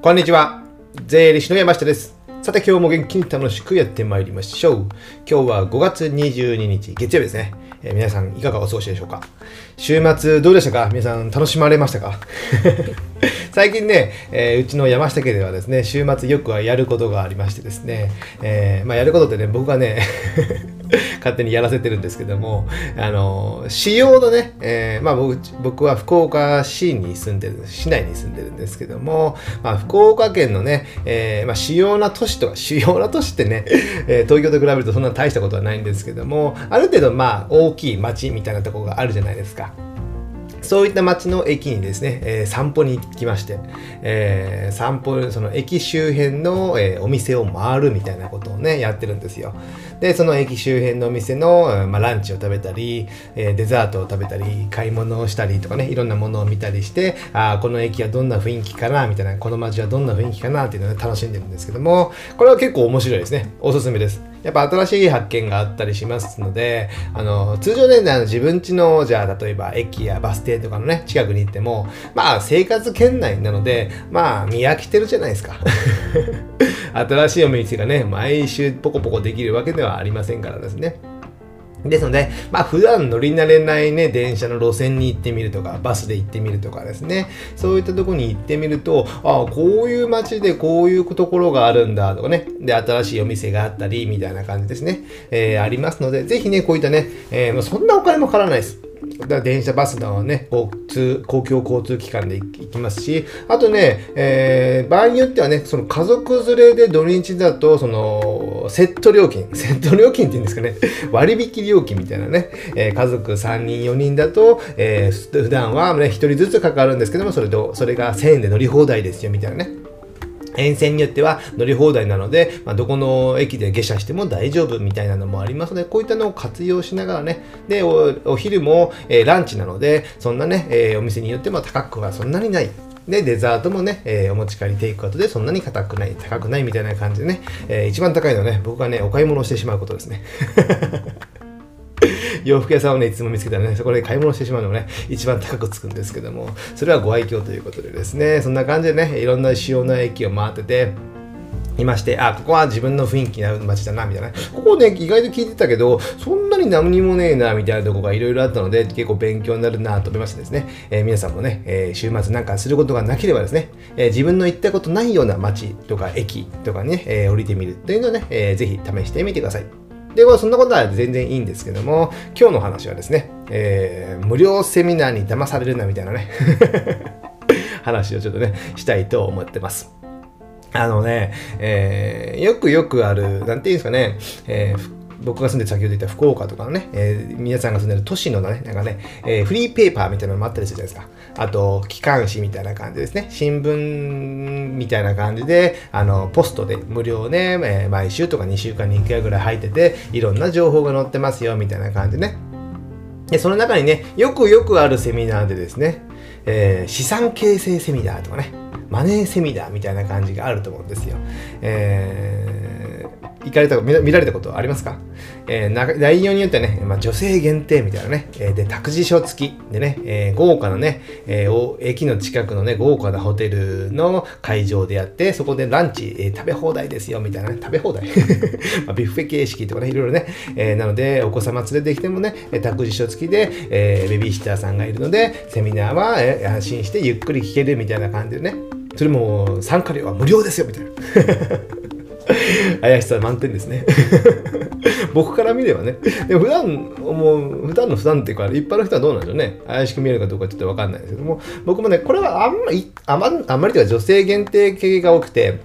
こんにちは。税理士の山下です。さて今日も元気に楽しくやってまいりましょう。今日は5月22日月曜日ですね。えー皆さんいかがお過ごしでしょうか？週末どうでしたか？皆さん楽しまれましたか？最近ね、えーうちの山下家ではですね、週末よくはやることがありましてですね、えーまあやることってね、僕がね、勝手にやらせてるんですけども、あの、仕様のね、えーまあ僕僕は福岡市に住んでる、市内に住んでるんですけども、まあ福岡県のね、えーまあ主要な都市とか、主要な都市ってね、えー東京と比べるとそんな大したことはないんですけども、ある程度まあ大きい町みたいなとこがあるじゃないですか。そういった街の駅にですね、えー散歩に行きまして、えー散歩、その駅周辺の、えーお店を回るみたいなことをね、やってるんですよ。で、その駅周辺のお店の、まあ、ランチを食べたり、えデザートを食べたり、買い物をしたりとかね、いろんなものを見たりして、あこの駅はどんな雰囲気かな、みたいな、この街はどんな雰囲気かな、っていうのを、楽しんでるんですけども、これは結構面白いですね。おすすめです。やっぱ新しい発見があったりしますので、あの、通常ね、あの自分家の、じゃあ、例えば駅やバス停とかのね、近くに行っても、まあ、生活圏内なので、まあ、見飽きてるじゃないですか。新しいお店がね、毎週ポコポコできるわけではありませんからですね。ですので、まあ普段乗り慣れないね、電車の路線に行ってみるとか、バスで行ってみるとかですね、そういったとこに行ってみると、ああ、こういう街でこういうところがあるんだとかね、で、新しいお店があったり、みたいな感じですね、えーありますので、ぜひね、こういったね、えーそんなお金もかからないです。だ電車、バスのね、交通、公共交通機関で行きますし、あとね、えー場合によってはね、その家族連れで土日だと、その、セット料金、セット料金っていうんですかね、割引料金みたいなね、えー家族3人、4人だと、えー普段はね、1人ずつかかるんですけども、それと、それが1000円で乗り放題ですよ、みたいなね。沿線によっては乗り放題なので、まあ、どこの駅で下車しても大丈夫みたいなのもありますので、こういったのを活用しながらね、で、お昼も、えーランチなので、そんなね、えーお店によっても高くはそんなにない。で、デザートもね、えーお持ち帰りテイクアウトでそんなに高くない、高くないみたいな感じでね、えー一番高いのはね、僕がね、お買い物をしてしまうことですね。洋服屋さんをね、いつも見つけたらね、そこで買い物してしまうのがね、一番高くつくんですけども、それはご愛嬌ということでですね、そんな感じでね、いろんな主要な駅を回ってて、いまして、あ、ここは自分の雰囲気な街だな、みたいな。ここね、意外と聞いてたけど、そんなに何にもねえな、みたいなとこがいろいろあったので、結構勉強になるなと思いましてですね、えー皆さんもね、えー週末なんかすることがなければですね、えー自分の行ったことないような街とか駅とかね、え降りてみるというのをね、えーぜひ試してみてください。で、まあそんなことは全然いいんですけども、今日の話はですね、えー無料セミナーに騙されるなみたいなね、話をちょっとね、したいと思ってます。あのね、えーよくよくある、なんていうんですかね、えー僕が住んでる先ほど言った福岡とかのね、えー皆さんが住んでる都市のね、なんかね、えーフリーペーパーみたいなのもあったりするじゃないですか。あと、機関誌みたいな感じですね。新聞みたいな感じで、あの、ポストで無料ね、えー毎週とか2週間に1回ぐらい入ってて、いろんな情報が載ってますよ、みたいな感じね。で、その中にね、よくよくあるセミナーでですね、え資産形成セミナーとかね、マネーセミナーみたいな感じがあると思うんですよ。えー行かれた見ら見られたことありますか、えー内容によってはね、まあ、女性限定みたいなね、えーで、託児所付きでね、えー豪華なね、えー駅の近くのね、豪華なホテルの会場でやって、そこでランチ、えー食べ放題ですよ、みたいなね、食べ放題。まあビュッフェ形式とかね、いろいろね、えーなので、お子様連れてきてもね、託児所付きで、えーベビーシッターさんがいるので、セミナーは、えー安心してゆっくり聞けるみたいな感じでね、それも参加料は無料ですよ、みたいな。怪しさ満点ですね。僕から見ればね。でも普段、もう、普段の普段っていうか、一般の人はどうなんでしょうね。怪しく見えるかどうかちょっとわかんないですけども、僕もね、これはあんまり、あまあんまりというか女性限定系が多くて、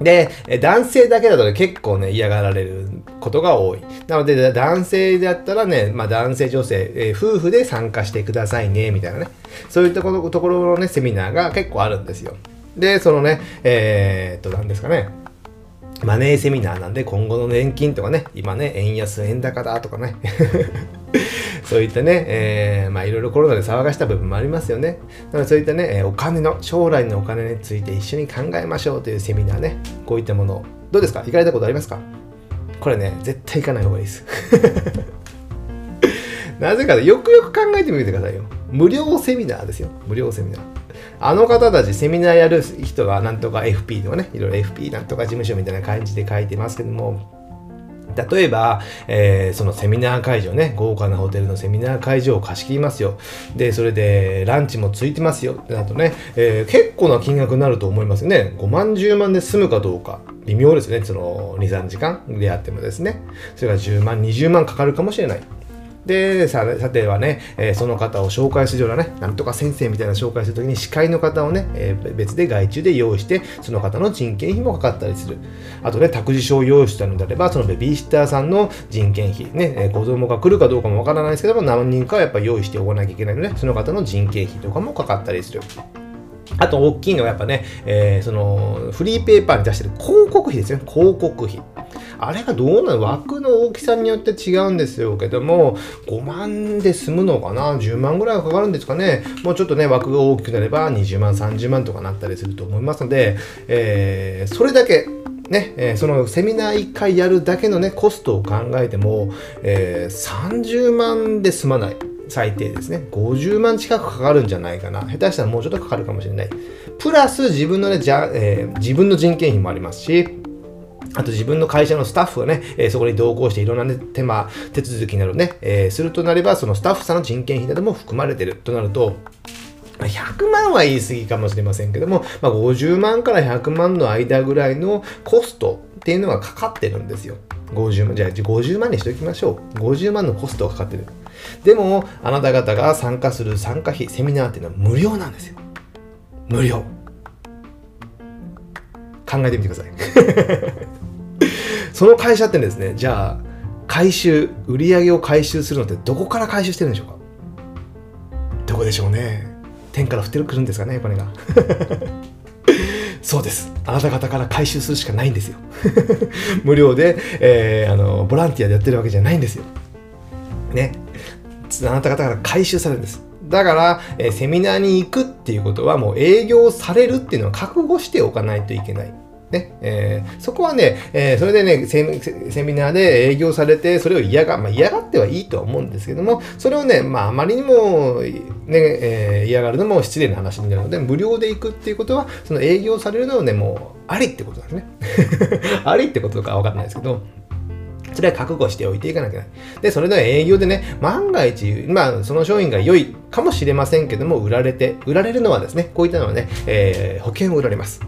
で、男性だけだとね、結構ね、嫌がられることが多い。なので、男性だったらね、まあ男性女性、えー夫婦で参加してくださいね、みたいなね。そういったとところのね、セミナーが結構あるんですよ。で、そのね、えー、っと、何ですかね。マネーセミナーなんで今後の年金とかね、今ね、円安、円高だとかね、そういったね、えーまあいろいろコロナで騒がした部分もありますよね。なのでそういったね、お金の、将来のお金について一緒に考えましょうというセミナーね、こういったもの、どうですか？行かれたことありますか？これね、絶対行かない方がいいです。なぜかよくよく考えてみてくださいよ。無料セミナーですよ。無料セミナー。あの方たちセミナーやる人がなんとか FP とかね、いろいろ FP なんとか事務所みたいな感じで書いてますけども、例えば、えー、そのセミナー会場ね、豪華なホテルのセミナー会場を貸し切りますよ。で、それでランチもついてますよ。ってなるとね、えー、結構な金額になると思いますよね。5万、10万で済むかどうか。微妙ですね。その2、3時間であってもですね。それが10万、20万かかるかもしれない。でささてはね、えー、その方を紹介するようなね、なんとか先生みたいな紹介するときに司会の方をね、えー、別で外注で用意して、その方の人件費もかかったりする。あとね、託児所を用意したのであれば、そのベビーシッターさんの人件費、ね、えー、子供が来るかどうかもわからないですけども、何人かはやっぱ用意しておかなきゃいけないので、その方の人件費とかもかかったりする。あと大きいのはやっぱね、えー、そのフリーペーパーに出してる広告費ですよね。広告費。あれがどうなの？枠の大きさによって違うんですよけども、5万で済むのかな ?10 万ぐらいはかかるんですかね？もうちょっとね、枠が大きくなれば20万、30万とかなったりすると思いますので、えー、それだけね、えー、そのセミナー1回やるだけのね、コストを考えても、えー、30万で済まない。最低ですね。50万近くかかるんじゃないかな。下手したらもうちょっとかかるかもしれない。プラス自分のね、じゃえー、自分の人件費もありますし、あと自分の会社のスタッフがね、えー、そこに同行していろんな、ね、手間、手続きなどね、えー、するとなれば、そのスタッフさんの人件費なども含まれてるとなると、100万は言い過ぎかもしれませんけども、まあ、50万から100万の間ぐらいのコストっていうのがかかってるんですよ。50万、じゃあ50万にしておきましょう。50万のコストがかかってる。でも、あなた方が参加する参加費、セミナーっていうのは無料なんですよ。無料。考えてみてください。その会社ってですね、じゃあ、回収、売り上げを回収するのってどこから回収してるんでしょうか？どこでしょうね。天から降ってくるんですかね、これが。そうです。あなた方から回収するしかないんですよ。無料で、えー、あの、ボランティアでやってるわけじゃないんですよ。ね。あなた方から回収されるんです。だから、えー、セミナーに行くっていうことはもう営業されるっていうのは覚悟しておかないといけない。ね、えー、そこはね、えー、それでねセ、セミナーで営業されて、それを嫌が、まあ、嫌がってはいいとは思うんですけども、それをね、まあ、あまりにも、ね、えー、嫌がるのも失礼な話になるので、無料で行くっていうことは、その営業されるのはね、もう、ありってことなんですね。ありってことかわかんないですけど、それは覚悟しておいていかなきゃいけない。で、それでは営業でね、万が一、まあ、その商品が良いかもしれませんけども、売られて、売られるのはですね、こういったのはね、えー、保険を売られます。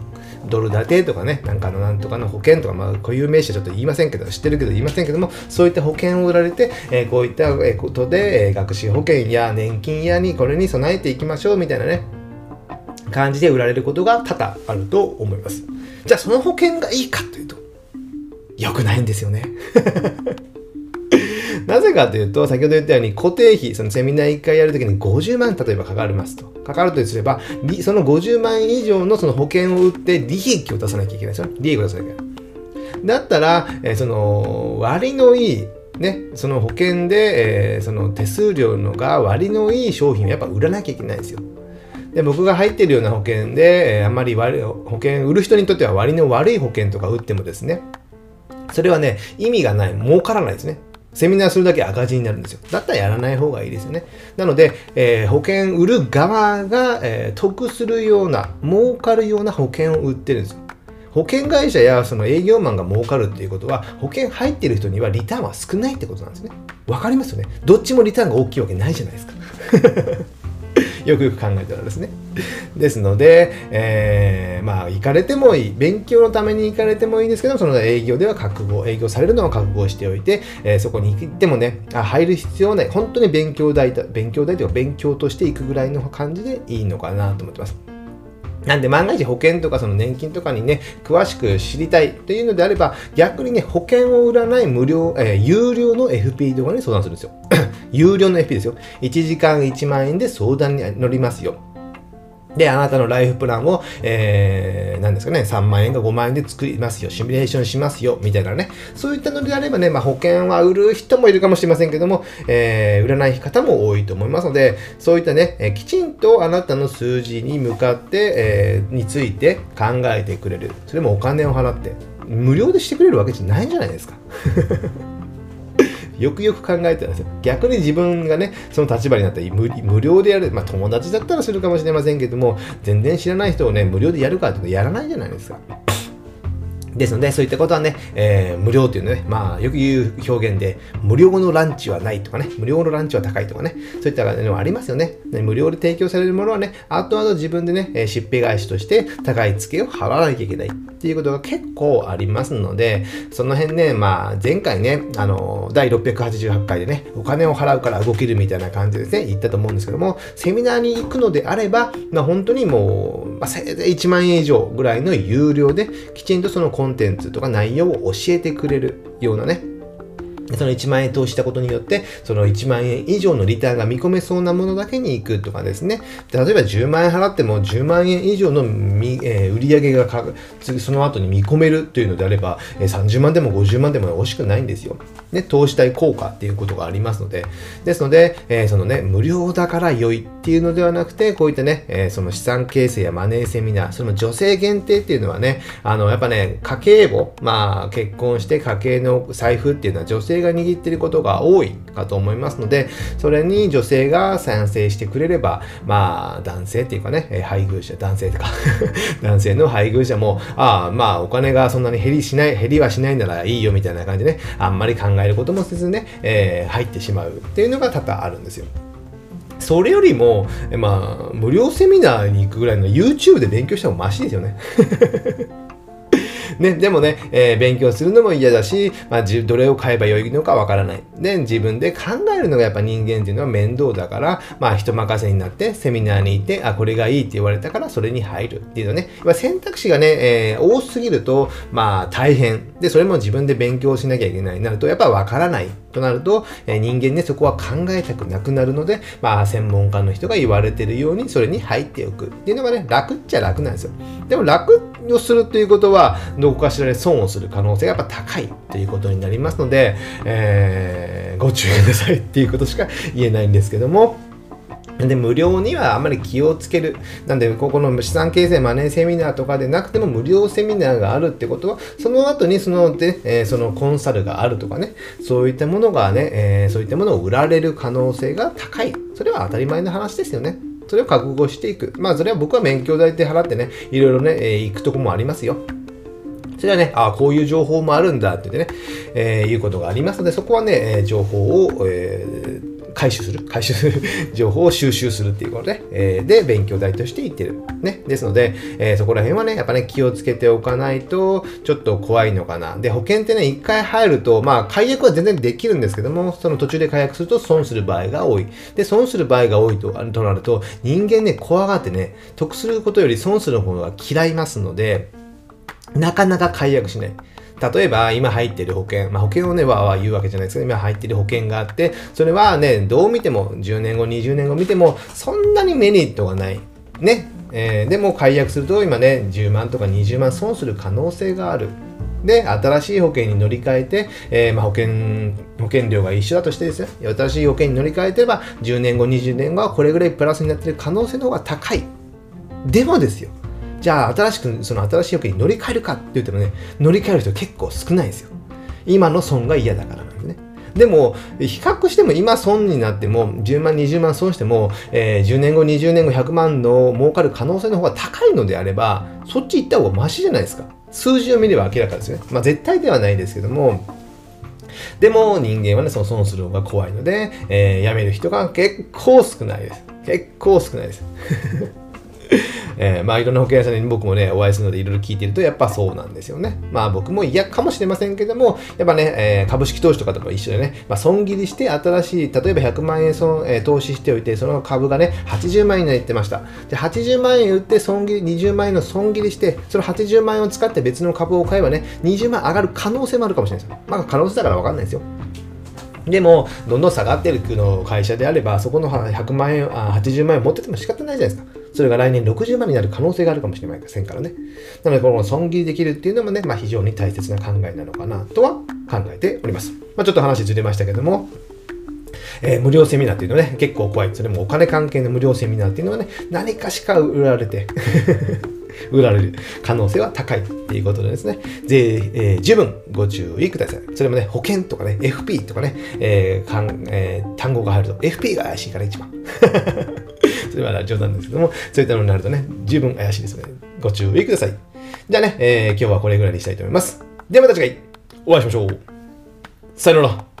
ドル建てとかね、なんかのなんとかの保険とか、まあ、固有名詞はちょっと言いませんけど、知ってるけど言いませんけども、そういった保険を売られて、えー、こういったことで、えー、学習保険や年金やにこれに備えていきましょうみたいなね、感じで売られることが多々あると思います。じゃあその保険がいいかというと、良くないんですよね。なぜかというと、先ほど言ったように固定費、そのセミナー1回やるときに50万例えばかかりますと。かかるとすれば、その50万円以上のその保険を売って利益を出さなきゃいけないですよ。利益を出さなきゃいけない。だったら、えー、その割のいい、ね、その保険で、えー、その手数料のが割のいい商品をやっぱ売らなきゃいけないんですよ。で僕が入ってるような保険で、えー、あんまり割保険売る人にとっては割の悪い保険とか売ってもですねそれはね意味がない儲からないですねセミナーするだけ赤字になるんですよ。だったらやらない方がいいですよね。なので、えー、保険売る側が、えー、得するような、儲かるような保険を売ってるんですよ。保険会社やその営業マンが儲かるっていうことは、保険入ってる人にはリターンは少ないってことなんですね。わかりますよね。どっちもリターンが大きいわけないじゃないですか。よくよく考えたらですね。ですので、えー、まあ、行かれてもいい。勉強のために行かれてもいいんですけど、その営業では覚悟、営業されるのは覚悟しておいて、えー、そこに行ってもね、あ入る必要ない。本当に勉強代、勉強代というか勉強としていくぐらいの感じでいいのかなと思ってます。なんで万が一保険とかその年金とかにね、詳しく知りたいというのであれば、逆にね、保険を売らない無料、えー、有料の FP 動画に相談するんですよ。有料の FP ですよ。1時間1万円で相談に乗りますよ。で、あなたのライフプランを、えー、何ですかね、3万円か5万円で作りますよ、シミュレーションしますよ、みたいなね。そういったのであればね、まあ、保険は売る人もいるかもしれませんけども、えー、売らない方も多いと思いますので、そういったね、えー、きちんとあなたの数字に向かって、えー、について考えてくれる。それもお金を払って、無料でしてくれるわけじゃないんじゃないですか。よくよく考えてたんですよ。逆に自分がね、その立場になったら無料でやる、まあ友達だったらするかもしれませんけども、全然知らない人をね、無料でやるかってやらないじゃないですか。ですので、そういったことはね、えー、無料というのね、まあ、よく言う表現で、無料のランチはないとかね、無料のランチは高いとかね、そういったのはありますよね。無料で提供されるものはね、後々自分でね、しっぺ返しとして高い付けを払わなきゃいけないっていうことが結構ありますので、その辺ね、まあ、前回ね、あの、第688回でね、お金を払うから動けるみたいな感じですね、言ったと思うんですけども、セミナーに行くのであれば、まあ、本当にもう、まあ、せいぜい1万円以上ぐらいの有料で、きちんとそのコンコンテンツとか内容を教えてくれるようなね、その1万円投資したことによって、その1万円以上のリターンが見込めそうなものだけに行くとかですね。例えば10万円払っても10万円以上の、えー、売り上げがかその後に見込めるというのであれば、えー、30万でも50万でも惜しくないんですよ。ね、投資対効果っていうことがありますので。ですので、えー、そのね、無料だから良いっていうのではなくて、こういったね、えー、その資産形成やマネーセミナー、その女性限定っていうのはね、あの、やっぱね、家計簿、まあ、結婚して家計の財布っていうのは女性が握ってることが多いかと思いますので、それに女性が賛成してくれれば、まあ、男性っていうかね、え配偶者、男性とか 男性の配偶者も、ああ、まあ、お金がそんなに減りしない、減りはしないならいいよみたいな感じでね、あんまり考えることもせずね、えー、入ってしまうっていうのが多々あるんですよ。それよりも、まあ、無料セミナーに行くぐらいの YouTube で勉強した方がマシですよね。ね、でもね、えー、勉強するのも嫌だし、まあ、どれを買えばよいのかわからない。で、自分で考えるのがやっぱ人間っていうのは面倒だから、まあ、人任せになってセミナーに行って、あ、これがいいって言われたからそれに入るっていうのね、まあ選択肢がね、えー、多すぎると、まあ、大変。で、それも自分で勉強しなきゃいけないなると、やっぱわからない。となると、え人間ね、そこは考えたくなくなるので、まあ、専門家の人が言われてるように、それに入っておくっていうのがね、楽っちゃ楽なんですよ。でも楽をするということは、どこかしらで損をする可能性がやっぱ高いということになりますので、えー、ご注意なさいっていうことしか言えないんですけども、で、無料にはあまり気をつける。なんで、ここの資産形成マネーセミナーとかでなくても無料セミナーがあるってことは、その後にその、で、えー、そのコンサルがあるとかね、そういったものがね、えー、そういったものを売られる可能性が高い。それは当たり前の話ですよね。それを覚悟していく。まあ、それは僕は免許代って払ってね、いろいろね、えー、行くとこもありますよ。それはね、ああ、こういう情報もあるんだって言ってね、えー、いうことがありますので、そこはね、情報を、えー回収する、回収する 情報を収集するっていうことで、えー、で、勉強代として言ってる。ね。ですので、えー、そこら辺はね、やっぱね、気をつけておかないと、ちょっと怖いのかな。で、保険ってね、一回入ると、まあ、解約は全然できるんですけども、その途中で解約すると損する場合が多い。で、損する場合が多いととなると、人間ね、怖がってね、得することより損する方が嫌いますので、なかなか解約しない。例えば今入ってる保険、まあ、保険をね、わわ言うわけじゃないですけど、今入ってる保険があって、それはね、どう見ても、10年後、20年後見ても、そんなにメリットがない。ね。えー、でも解約すると今ね、10万とか20万損する可能性がある。で、新しい保険に乗り換えて、えー、まあ、保険、保険料が一緒だとしてですね、新しい保険に乗り換えてれば、10年後、20年後はこれぐらいプラスになっている可能性の方が高い。でもですよ、じゃあ新しくその新しい保険に乗り換えるかって言ってもね乗り換える人結構少ないんですよ今の損が嫌だからなんですねでも、比較しても今損になっても、10万、20万損しても、えー、10年後、20年後、100万の儲かる可能性の方が高いのであれば、そっち行った方がマシじゃないですか。数字を見れば明らかですよね。まあ絶対ではないですけども、でも人間はね、その損する方が怖いので、えー、やめる人が結構少ないです。結構少ないです。えー、まあいろんな保険屋さんに僕もね、お会いするのでいろいろ聞いてると、やっぱそうなんですよね。まあ僕も嫌かもしれませんけども、やっぱね、えー、株式投資とかとも一緒でね、まあ損切りして新しい、例えば100万円損、えー、投資しておいて、その株がね、80万円になってました。で、80万円売って損切り、20万円の損切りして、その80万円を使って別の株を買えばね、20万上がる可能性もあるかもしれないですよ。まあ可能性だからわかんないですよ。でも、どんどん下がってるの会社であれば、そこの100万円、あ80万円持ってても仕方ないじゃないですか。それが来年60万になる可能性があるかもしれませんからね。なので、この損切りできるっていうのもね、まあ、非常に大切な考えなのかなとは考えております。まあ、ちょっと話ずれましたけども、えー、無料セミナーっていうのはね、結構怖い。それもお金関係の無料セミナーっていうのはね、何かしか売られて 売られる可能性は高いということでですね、ぜえー、十分ご注意ください。それもね、保険とかね、FP とかね、えーかんえー、単語が入ると、FP が怪しいから一番。それは冗談ですけども、そういったのになるとね、十分怪しいですので、ご注意ください。じゃあね、えー、今日はこれぐらいにしたいと思います。ではまた次回、お会いしましょう。さよなら。